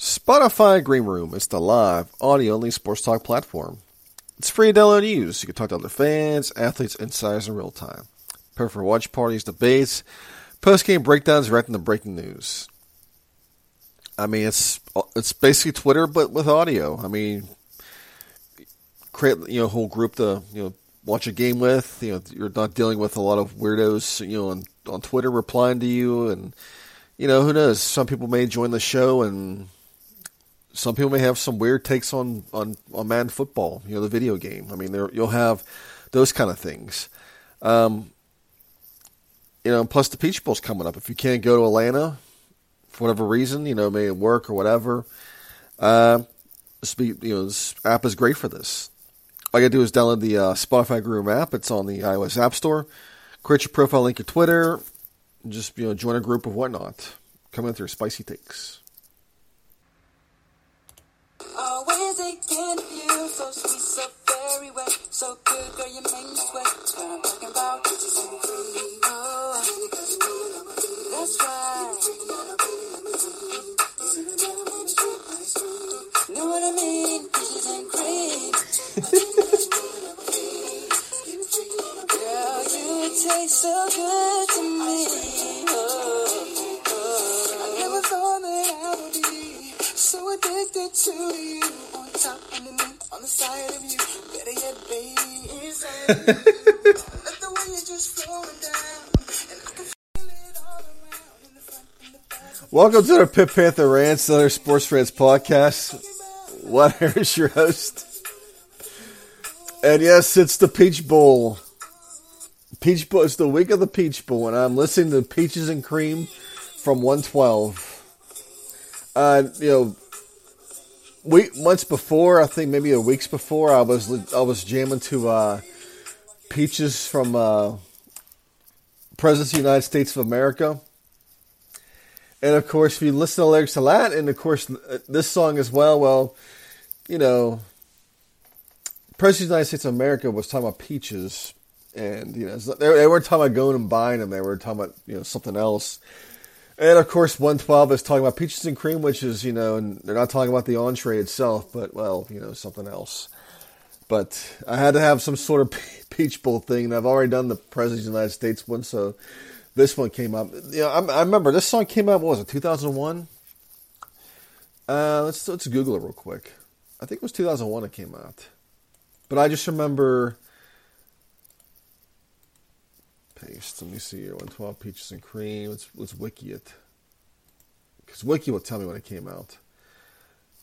Spotify Green Room is the live, audio only sports talk platform. It's free to download and use. You can talk to other fans, athletes, insiders in real time. Perfect for watch parties, debates, post game breakdowns, reacting to breaking news. I mean, it's it's basically Twitter but with audio. I mean, create you know a whole group to you know watch a game with. You know, you're not dealing with a lot of weirdos. You know, on on Twitter replying to you, and you know who knows. Some people may join the show and some people may have some weird takes on on on Madden football, you know, the video game. I mean, there, you'll have those kind of things. Um, you know, plus the Peach Bowl's coming up. If you can't go to Atlanta for whatever reason, you know, maybe work or whatever, uh, this be, you know, this app is great for this. All you gotta do is download the uh, Spotify Room app. It's on the iOS App Store. Create your profile, link your Twitter, just you know, join a group of whatnot. Come in your spicy takes. Always again you, so sweet, so very wet, so good, girl, you make me sweat. That's what I'm talking about, bitches. Oh, that's right. Know what I mean? Bitches and cream. girl, you taste so good Welcome to the Pitt Panther Rants, another Sports Fans podcast. What is your host? And yes, it's the Peach Bowl. Peach Bowl. It's the week of the Peach Bowl, and I'm listening to Peaches and Cream from 112. Uh, you know, week months before, I think maybe a weeks before, I was I was jamming to uh, Peaches from uh, President of the United States of America. And of course, if you listen to the lyrics to that, and of course this song as well, well, you know, President of the United States of America was talking about peaches, and you know, they, they weren't talking about going and buying them; they were talking about you know something else. And of course, 112 is talking about peaches and cream, which is, you know, and they're not talking about the entree itself, but, well, you know, something else. But I had to have some sort of peach bowl thing, and I've already done the President of the United States one, so this one came up. You know, I, I remember this song came out, what was it, 2001? Uh, let's, let's Google it real quick. I think it was 2001 it came out. But I just remember paste. Let me see here. 112 peaches and cream. Let's let's wiki it. Because wiki will tell me when it came out.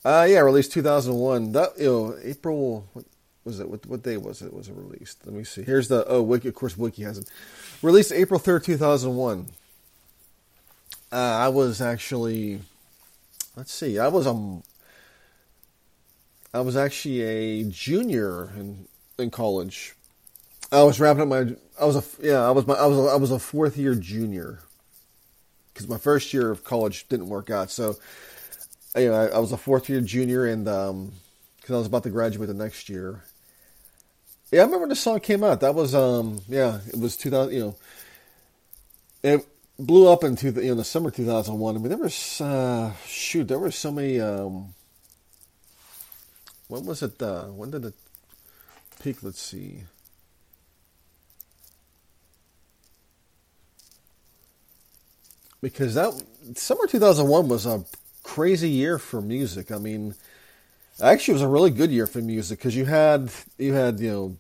Uh yeah, released 2001. That you know, April what was it? What, what day was it? Was it released? Let me see. Here's the oh wiki. Of course, wiki hasn't released April 3rd, 2001. Uh, I was actually let's see. I was um I was actually a junior in in college I was wrapping up my. I was a yeah. I was my. I was. A, I was a fourth year junior. Because my first year of college didn't work out, so you know, I, I was a fourth year junior, and because um, I was about to graduate the next year. Yeah, I remember when the song came out. That was um, yeah, it was two thousand. You know, it blew up in two, you know, the summer two thousand one. I mean, there was uh, shoot, there were so many. Um, when was it? Uh, when did it peak? Let's see. because that summer 2001 was a crazy year for music. I mean, actually, it was a really good year for music because you had you had you know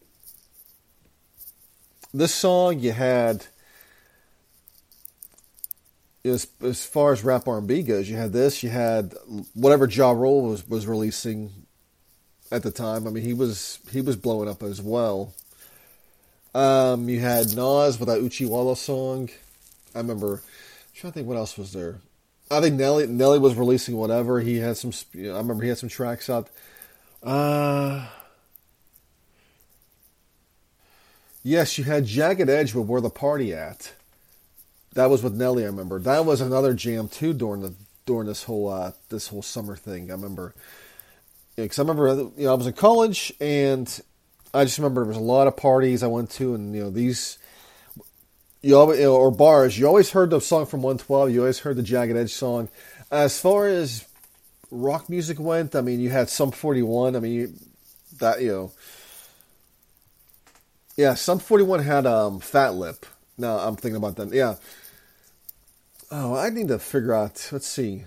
this song, you had as as far as rap R and B goes, you had this, you had whatever Ja Rule was was releasing at the time. I mean, he was he was blowing up as well. Um, you had Nas with that Oochie Wally song. I remember trying to think what else was there. I think Nelly Nelly was releasing whatever he had some. You know, I remember he had some tracks out. Uh, yes, you had Jagged Edge with "Where the Party At." That was with Nelly. I remember that was another jam too during the during this whole uh, this whole summer thing. I remember because yeah, I remember uh, you know I was in college and I just remember there was a lot of parties I went to and you know these you always or bars you always heard the song from 112 you always heard the Jagged Edge song. As far as rock music went, I mean you had Sum 41. I mean you, that you know yeah Sum 41 had um, Fat Lip. Now I'm thinking about them. Yeah. Oh, I need to figure out. Let's see.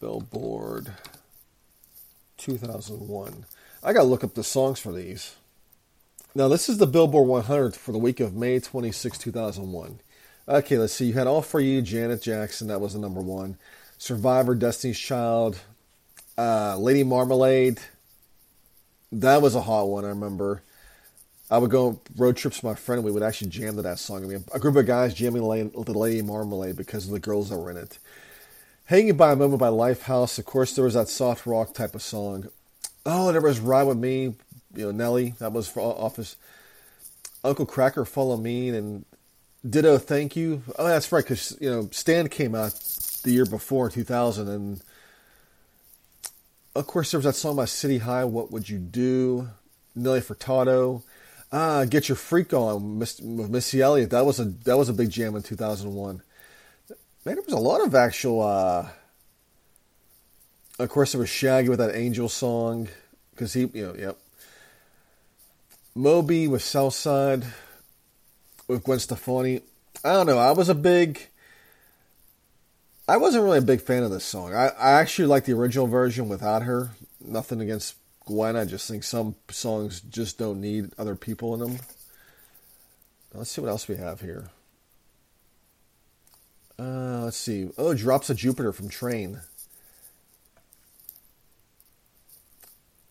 Billboard 2001. I got to look up the songs for these. Now, this is the Billboard 100 for the week of May 26, 2001. Okay, let's see. You had All For You, Janet Jackson. That was the number one. Survivor, Destiny's Child. Uh, Lady Marmalade. That was a hot one, I remember. I would go road trips with my friend we would actually jam to that song. I mean, a group of guys jamming the Lady Marmalade because of the girls that were in it. Hanging by a Moment by Lifehouse. Of course, there was that soft rock type of song. Oh, there was Ride With Me, you know, Nelly. That was for Office. Uncle Kracker, Follow Me, and Dido, Thank You. Oh, that's right, because, you know, Stan came out the year before, 2000, and of course, there was that song by City High, What Would You Do? Nelly Furtado. Ah, Get Your Freak On Missy Elliott. That was a that was a big jam in 2001 man, there was a lot of actual. Uh, of course, there was Shaggy with that Angel song because he, you know, yep. Moby with Southside with Gwen Stefani. I don't know. I was a big. I wasn't really a big fan of this song. I, I actually like the original version without her. Nothing against Gwen. I just think some songs just don't need other people in them. Let's see what else we have here. Uh, let's see. Oh, Drops of Jupiter from Train.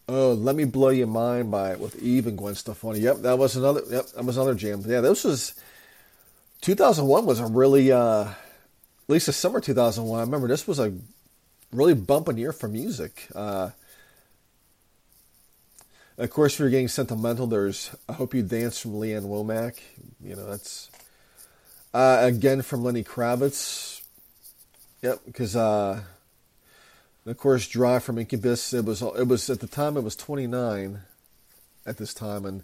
Oh, Let Me Blow Your Mind by with Eve and Gwen Stefani. Yep, that was another. Yep, that was another jam. Yeah, this was 2001 was a really uh, at least the summer 2001. I remember this was a really bumping year for music. Uh, of course, if you're getting sentimental, there's I Hope You Dance from Lee Ann Womack. You know, that's uh, again from Lenny Kravitz. Yep, because uh, of course Drive from Incubus. It was it was at the time it was 29 at this time, and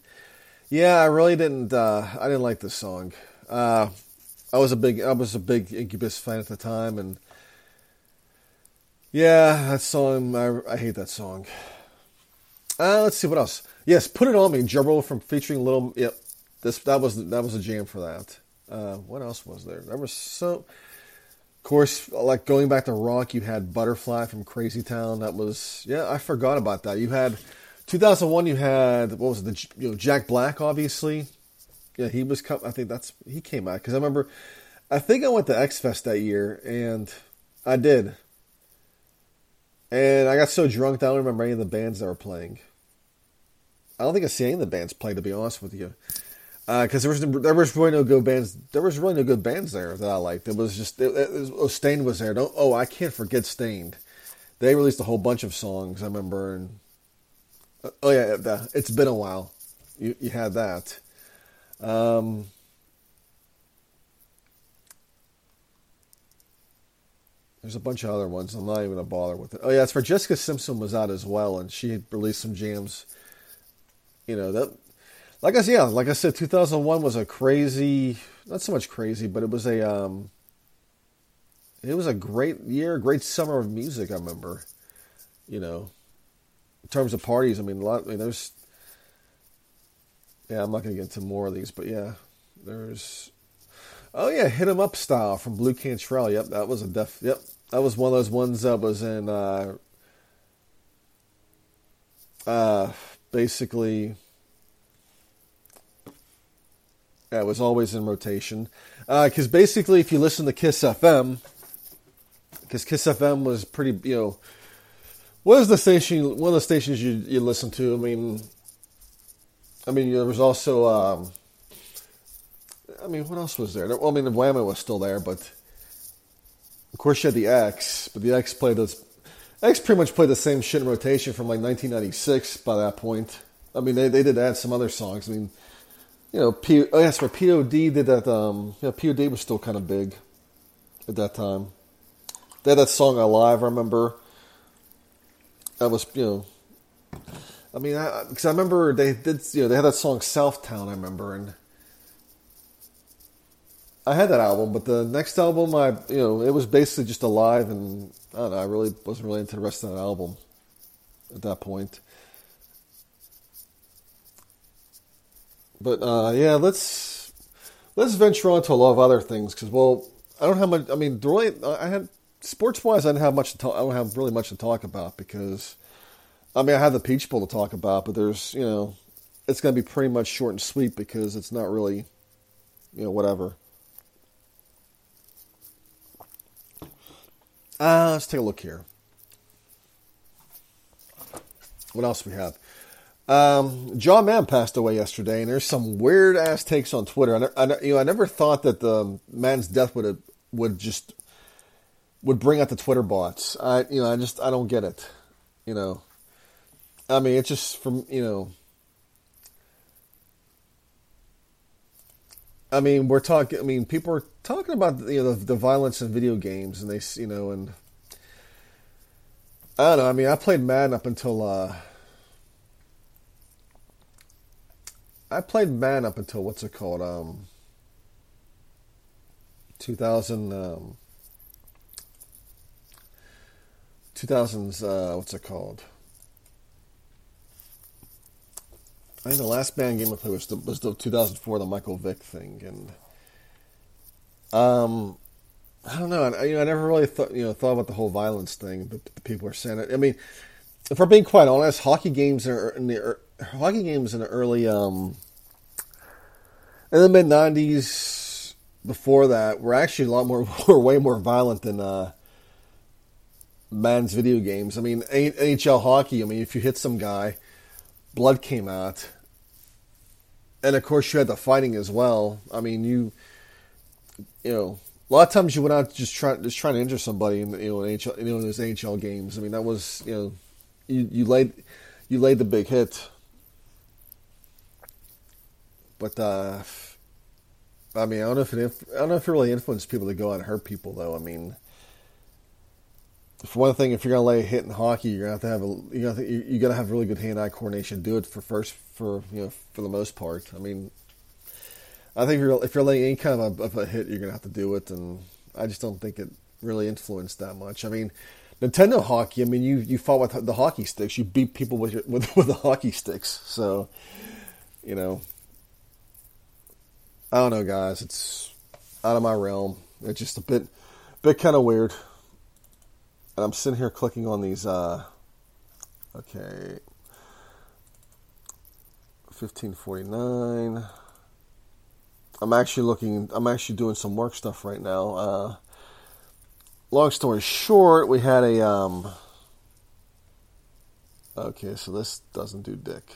yeah, I really didn't uh, I didn't like this song. Uh, I was a big I was a big Incubus fan at the time, and yeah, that song I, I hate that song. Uh, let's see what else. Yes, put it on me, Ja Rule from featuring Little. Yep, this that was that was a jam for that. Uh, what else was there? There was so. Of course, like going back to rock, you had Butterfly from Crazy Town. That was yeah, I forgot about that. You had 2001. You had what was it? The you know Jack Black, obviously. Yeah, he was. I think that's he came out because I remember. I think I went to X Fest that year, and I did. And I got so drunk that I don't remember any of the bands that were playing. I don't think I see any of the bands play, to be honest with you because uh, there was there was really no good bands. There was really no good bands there that I liked. It was just it, it was, oh, Staind was there. Don't, oh, I can't forget Staind. They released a whole bunch of songs. I remember. And, uh, oh yeah, the, it's been a while. You you had that. Um, there's a bunch of other ones. I'm not even gonna bother with it. Oh yeah, it's for Jessica Simpson was out as well, and she released some jams. You know that like I said, yeah, like I said, 2001 was a crazy, not so much crazy, but it was a, um, it was a great year, great summer of music. I remember, you know, in terms of parties. I mean, a lot. I mean, there's, yeah, I'm not gonna get into more of these, but yeah, there's, oh yeah, hit 'em up style from Blu Cantrell. Yep, that was a def. Yep, that was one of those ones that was in, uh, uh, basically It was always in rotation. Because uh, basically, if you listen to Kiss FM, because Kiss FM was pretty, you know, what is the station? One of the stations you you listen to? I mean, I mean, there was also, um, I mean, what else was there? Well, I mean, the Whammy was still there, but of course you had the X, but the X played this. X pretty much played the same shit in rotation from like 1996 by that point. I mean, they, they did add some other songs. I mean, you know, P, oh, yes, for POD did that. Um, you know, POD was still kind of big at that time. They had that song "Alive." I remember. That was you know. I mean, because I, I, remember they did you know they had that song "Southtown." I remember, and I had that album, but the next album, I you know, it was basically just "Alive," and I don't know. I really wasn't really into the rest of that album at that point. But uh, yeah, let's let's venture on to a lot of other things because well, I don't have much. I mean, really, I had sports wise, I didn't have much to talk. I don't have really much to talk about because I mean, I have the Peach Bowl to talk about, but there's you know, it's going to be pretty much short and sweet because it's not really, you know, whatever. Uh, let's take a look here. What else we have? Um, John Madden passed away yesterday, and there's some weird ass takes on Twitter. I, I, you know, I never thought that the man's death would have, would just would bring out the Twitter bots. I you know I just I don't get it. You know, I mean it's just from you know. I mean, we're talking. I mean, people are talking about you know the, the violence in video games, and they you know, and I don't know. I mean, I played Madden up until uh, I played Madden up until what's it called? Um, 2000. Um, 2000s. Uh, what's it called? I think the last Madden game I played was the, was the 2004, the Michael Vick thing, and um, I don't know. I, you know, I never really thought you know thought about the whole violence thing, but the people are saying it. I mean, if we're being quite honest, hockey games are in the hockey games in the early um, in the mid '90s. Before that, were actually a lot more, were way more violent than uh, Madden's video games. I mean, NHL hockey. I mean, if you hit some guy, blood came out, and of course you had the fighting as well. I mean, you, you know, a lot of times you went out just trying just trying to injure somebody in you know in NHL, you know those NHL games. I mean, that was you know, you you laid you laid the big hit. But uh, I mean, I don't know if it I don't know if it really influenced people to go out and hurt people though. I mean, for one thing, if you're gonna lay a hit in hockey, you're gonna have to have a you got you, gotta have really good hand-eye coordination. Do it for first for you know for the most part. I mean, I think if you're if you're laying any kind of a, of a hit, you're gonna have to do it, and I just don't think it really influenced that much. I mean, Nintendo hockey. I mean, you you fought with the hockey sticks. You beat people with your, with with the hockey sticks. So, you know, I don't know, guys. It's out of my realm. It's just a bit, bit kind of weird. And I'm sitting here clicking on these. Uh, okay, fifteen forty nine. I'm actually looking. I'm actually doing some work stuff right now. Uh, long story short, we had a. Um, okay, so this doesn't do dick.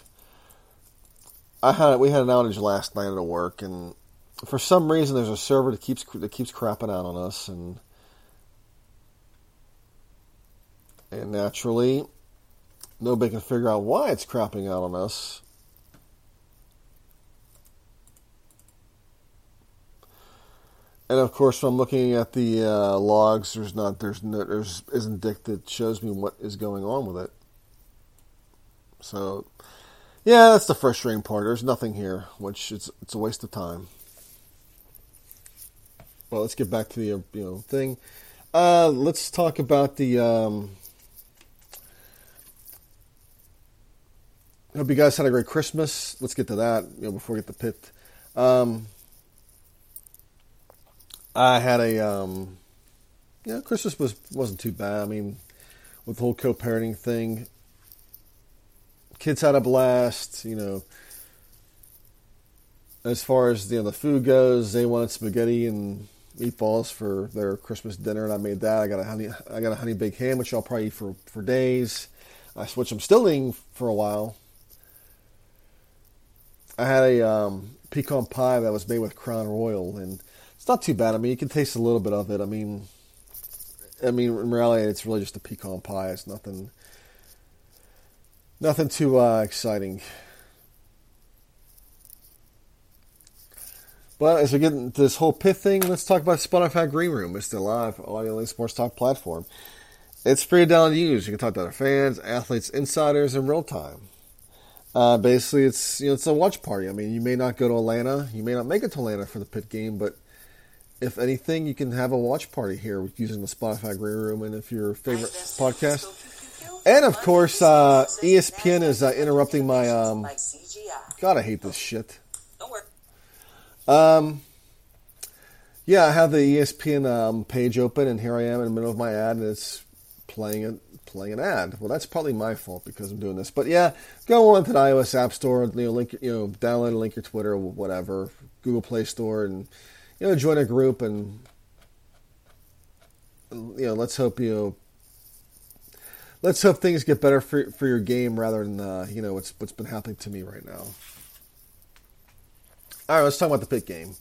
I had we had an outage last night at work, and for some reason there's a server that keeps that keeps crapping out on us and and naturally nobody can figure out why it's crapping out on us. And of course from looking at the uh, logs there's not there's no there's isn't dick that shows me what is going on with it. So yeah that's the frustrating part. There's nothing here which it's it's a waste of time let's get back to the you know thing. Uh, let's talk about the. Um, hope you guys had a great Christmas. Let's get to that. You know, before we get the Pitt. Um, I had a. Um, yeah, Christmas was wasn't too bad. I mean, with the whole co-parenting thing, kids had a blast. You know, as far as you know, the food goes, they wanted spaghetti and meatballs for their Christmas dinner, and I made that. I got a honey, I got a honey baked ham, which I'll probably eat for for days. I which I'm still eating for a while. I had a um, pecan pie that was made with Crown Royal, and it's not too bad. I mean, you can taste a little bit of it. I mean, I mean, in reality, it's really just a pecan pie. It's nothing, nothing too uh, exciting. But as we get into this whole Pitt thing, let's talk about Spotify Green Room. It's the live audio and sports talk platform. It's free to download and use. You can talk to other fans, athletes, insiders in real time. Uh, basically, it's you know it's a watch party. I mean, you may not go to Atlanta, you may not make it to Atlanta for the Pitt game, but if anything, you can have a watch party here using the Spotify Green Room, and if your favorite podcast, and of course, uh, ESPN is uh, interrupting my. Um, God, I hate this shit. Um, yeah, I have the ESPN um, page open, and here I am in the middle of my ad, and it's playing a, playing an ad. Well, that's probably my fault because I'm doing this. But yeah, go on to the iOS App Store, you know, link, you know, download and link your Twitter, whatever, Google Play Store, and you know, join a group, and you know, let's hope you know. Let's hope things get better for for your game rather than uh, you know what's what's been happening to me right now. All right, let's talk about the Pitt game.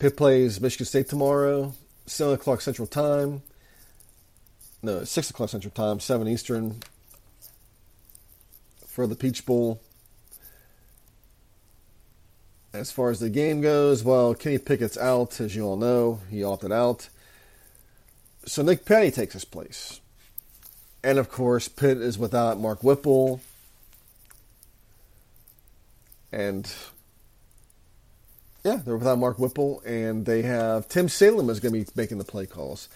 Pitt plays Michigan State tomorrow, 7 o'clock Central Time. No, 6 o'clock Central Time, 7 Eastern for the Peach Bowl. As far as the game goes, well, Kenny Pickett's out, as you all know. He opted out. So Nick Patti takes his place. And of course, Pitt is without Mark Whipple and yeah, they're without Mark Whipple, and they have Tim Salem is going to be making the play calls.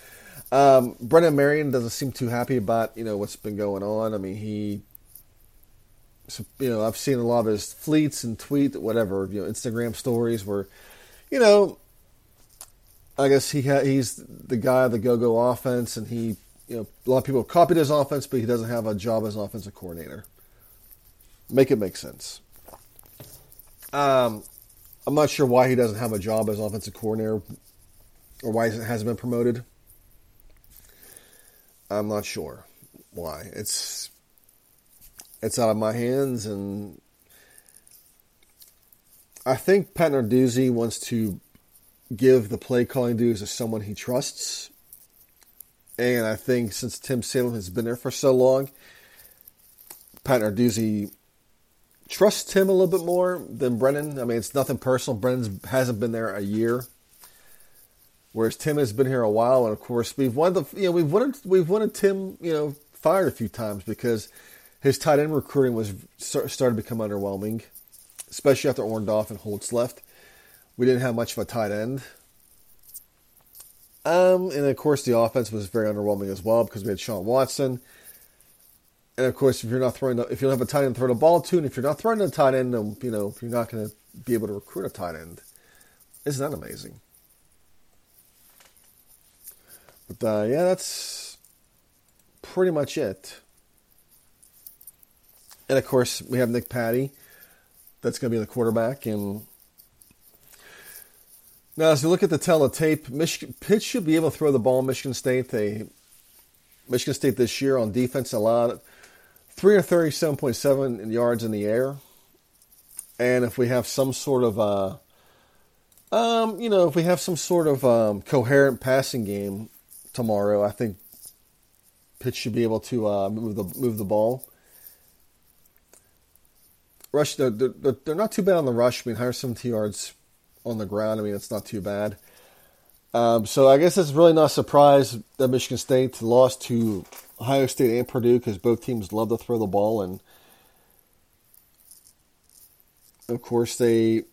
Um, Brennan Marion doesn't seem too happy about you know what's been going on. I mean, he, you know, I've seen a lot of his fleets and tweet whatever you know Instagram stories where, you know, I guess he ha- he's the guy of the go-go offense, and he you know a lot of people have copied his offense, but he doesn't have a job as an offensive coordinator. Make it make sense. Um, I'm not sure why he doesn't have a job as offensive coordinator or why he hasn't been promoted. I'm not sure why. It's it's out of my hands, and I think Pat Narduzzi wants to give the play calling duties to someone he trusts. And I think since Tim Salem has been there for so long, Pat Narduzzi trust Tim a little bit more than Brennan. I mean, it's nothing personal. Brennan hasn't been there a year, whereas Tim has been here a while. And of course, we've wanted the, you know we've wanted we've wanted Tim you know fired a few times because his tight end recruiting was started to become underwhelming, especially after Orndoff and Holtz left. We didn't have much of a tight end. Um, and of course, the offense was very underwhelming as well because we had Sean Watson and of course, if you're not throwing, the, if you don't have a tight end throw the ball to, and if you're not throwing a tight end, then, you know, you're not going to be able to recruit a tight end. Isn't that amazing? But uh, yeah, that's pretty much it. And of course, we have Nick Patti. That's going to be the quarterback. And now, as you look at the teletape, Michigan Pitt should be able to throw the ball. Michigan State, they Michigan State this year on defense a allowed 337.7 yards in the air. And if we have some sort of, uh, um, you know, if we have some sort of um, coherent passing game tomorrow, I think Pitt should be able to uh, move the move the ball. Rush, they're, they're, they're not too bad on the rush. I mean, 170 yards on the ground. I mean, it's not too bad. Um, so I guess it's really not a surprise that Michigan State lost to Ohio State and Purdue because both teams love to throw the ball, and of course they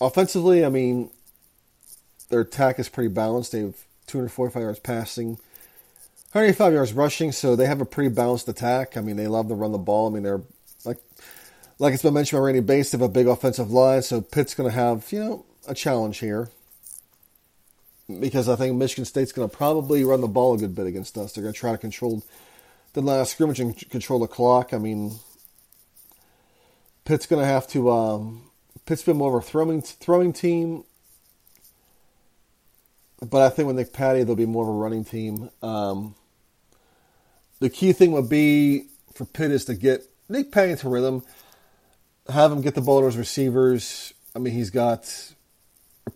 offensively. I mean, their attack is pretty balanced. They have 245 yards passing, 185 yards rushing, so they have a pretty balanced attack. I mean, they love to run the ball. I mean, they're like like it's been mentioned by Randy Bates, they have a big offensive line, so Pitt's going to have you know a challenge here because I think Michigan State's going to probably run the ball a good bit against us. They're going to try to control the last scrimmage and control the clock. I mean, Pitt's going to have to. Um, Pitt's been more of a throwing throwing team, but I think with Nick Patti they'll be more of a running team. Um, the key thing would be for Pitt is to get Nick Patti into rhythm, have him get the ball to his receivers. I mean, he's got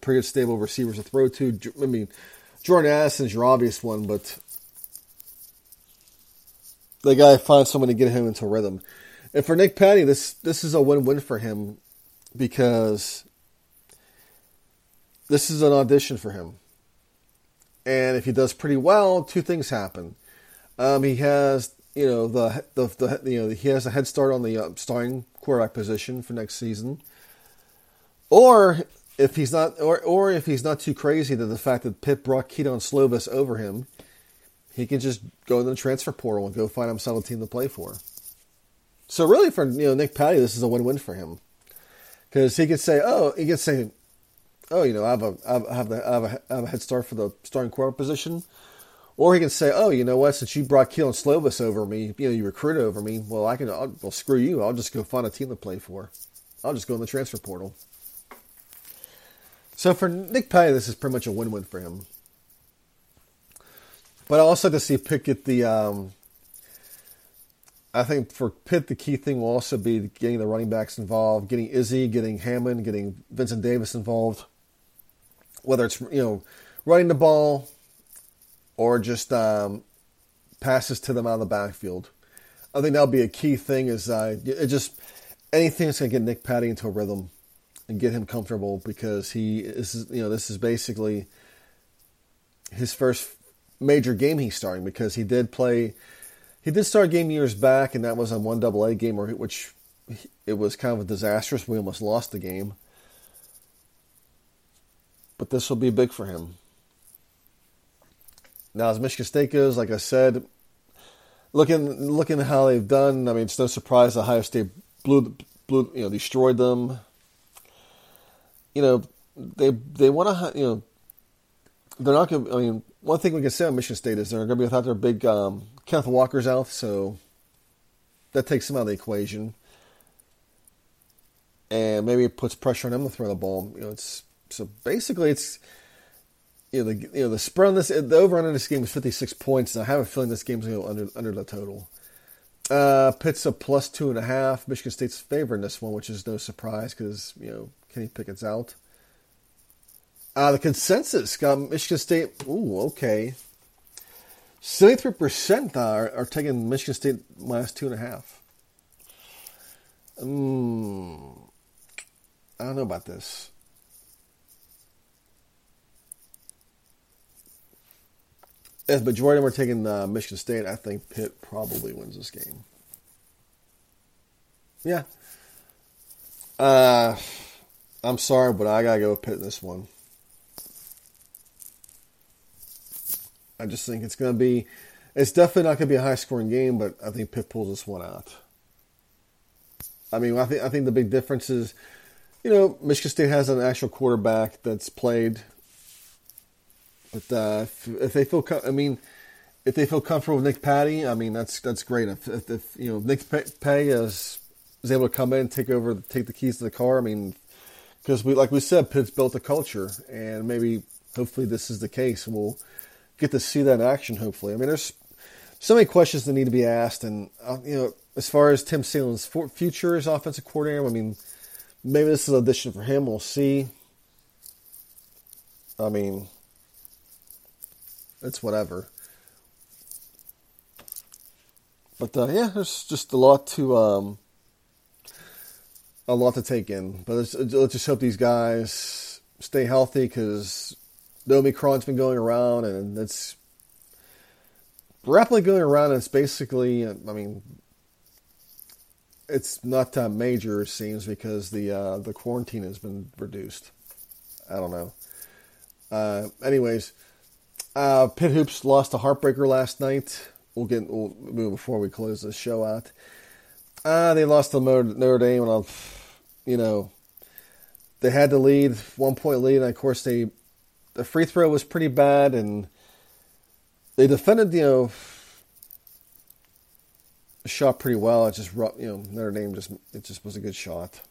pretty stable receivers to throw to. I mean, Jordan Addison's your obvious one, but they got to find someone to get him into rhythm. And for Nick Patti, this this is a win-win for him because this is an audition for him. And if he does pretty well, two things happen. Um, he has, you know, the, the the you know he has a head start on the uh, starting quarterback position for next season. Or if he's not, or or if he's not too crazy to the fact that Pitt brought Kedon Slovis over him, he can just go into the transfer portal and go find himself a team to play for. So really, for you know Nick Patti, this is a win-win for him because he could say, "Oh, he could say, oh, you know, I have a, I have, a, I have, a, I have a head start for the starting quarterback position," or he can say, "Oh, you know what? Since you brought Kedon Slovis over me, you know, you recruited over me. Well, I can. I'll, well, screw you. I'll just go find a team to play for. I'll just go in the transfer portal." So for Nick Patti, this is pretty much a win-win for him. But I also to see Pitt get the. Um, I think for Pitt, the key thing will also be getting the running backs involved, getting Izzy, getting Hammond, getting Vincent Davis involved. Whether it's you know running the ball or just um, passes to them out of the backfield, I think that'll be a key thing. Is uh, it just anything that's going to get Nick Patti into a rhythm and get him comfortable because he is you know this is basically his first major game he's starting because he did play he did start game years back, and that was on one double A game, which it was kind of a disastrous. We almost lost the game, but this will be big for him. Now, as Michigan State goes, like I said, looking looking at how they've done, I mean, it's no surprise Ohio State blew blew you know destroyed them. You know, they they want to you know they're not going. to I mean, one thing we can say on Michigan State is they're going to be without their big um, Kenneth Walker's out, so that takes them out of the equation, and maybe it puts pressure on them to throw the ball. You know, it's so basically it's you know the you know the spread on this the over under this game is fifty six points, and I have a feeling this game's going to go under under the total. Uh, Pitt's a plus two and a half. Michigan State's favoring this one, which is no surprise because you know Kenny Pickett's out. Uh, the consensus got Michigan State. Ooh, okay. 73% are, are taking Michigan State minus two and a half. Um, I don't know about this. As majority of them are taking uh, Michigan State, I think Pitt probably wins this game. Yeah. Uh, I'm sorry, but I gotta go in this one. I just think it's to be, it's definitely not to be a high scoring game, but I think Pitt pulls this one out. I mean, I think I think the big difference is, you know, Michigan State has an actual quarterback that's played. But uh, if, if, they feel, I mean, if they feel comfortable with Nick Patti, I mean, that's that's great. If, if, if you know Nick Patti is is able to come in, take over, take the keys to the car, I mean, because we like we said, Pitt's built a culture, and maybe hopefully this is the case. We'll get to see that in action. Hopefully, I mean, there's so many questions that need to be asked, and uh, you know, as far as Tim Salem's future as offensive coordinator, I mean, maybe this is an addition for him. We'll see. I mean, it's whatever. But uh, yeah, there's just a lot to um, a lot to take in. But let's, let's just hope these guys stay healthy because the Omicron's been going around, and it's rapidly going around. And it's basically, I mean, it's not that major, it seems, because the uh, the quarantine has been reduced. I don't know. Uh, anyways, uh, Pitt Hoops lost a heartbreaker last night. We'll get we'll move before we close the show out. Uh, they lost to Notre Dame, and I'll, you know, they had the lead, one point lead, and of course they the free throw was pretty bad, and they defended, you know, shot pretty well. It just, you know, Notre Dame just, it just was a good shot.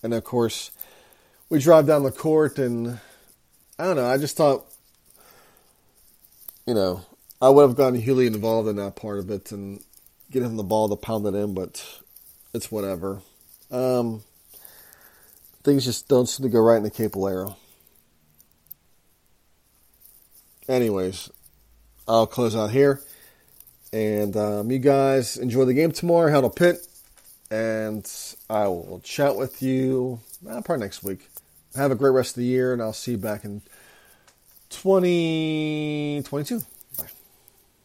And of course, we drive down the court, and I don't know. I just thought, you know, I would have gotten Hugley involved in that part of it and get him the ball to pound it in, but it's whatever. Um, things just don't seem to go right in the Capolaro. anyways, I'll close out here. And um, you guys enjoy the game tomorrow, Huddle Pit. And I will chat with you uh, probably next week. Have a great rest of the year, and I'll see you back in 2022.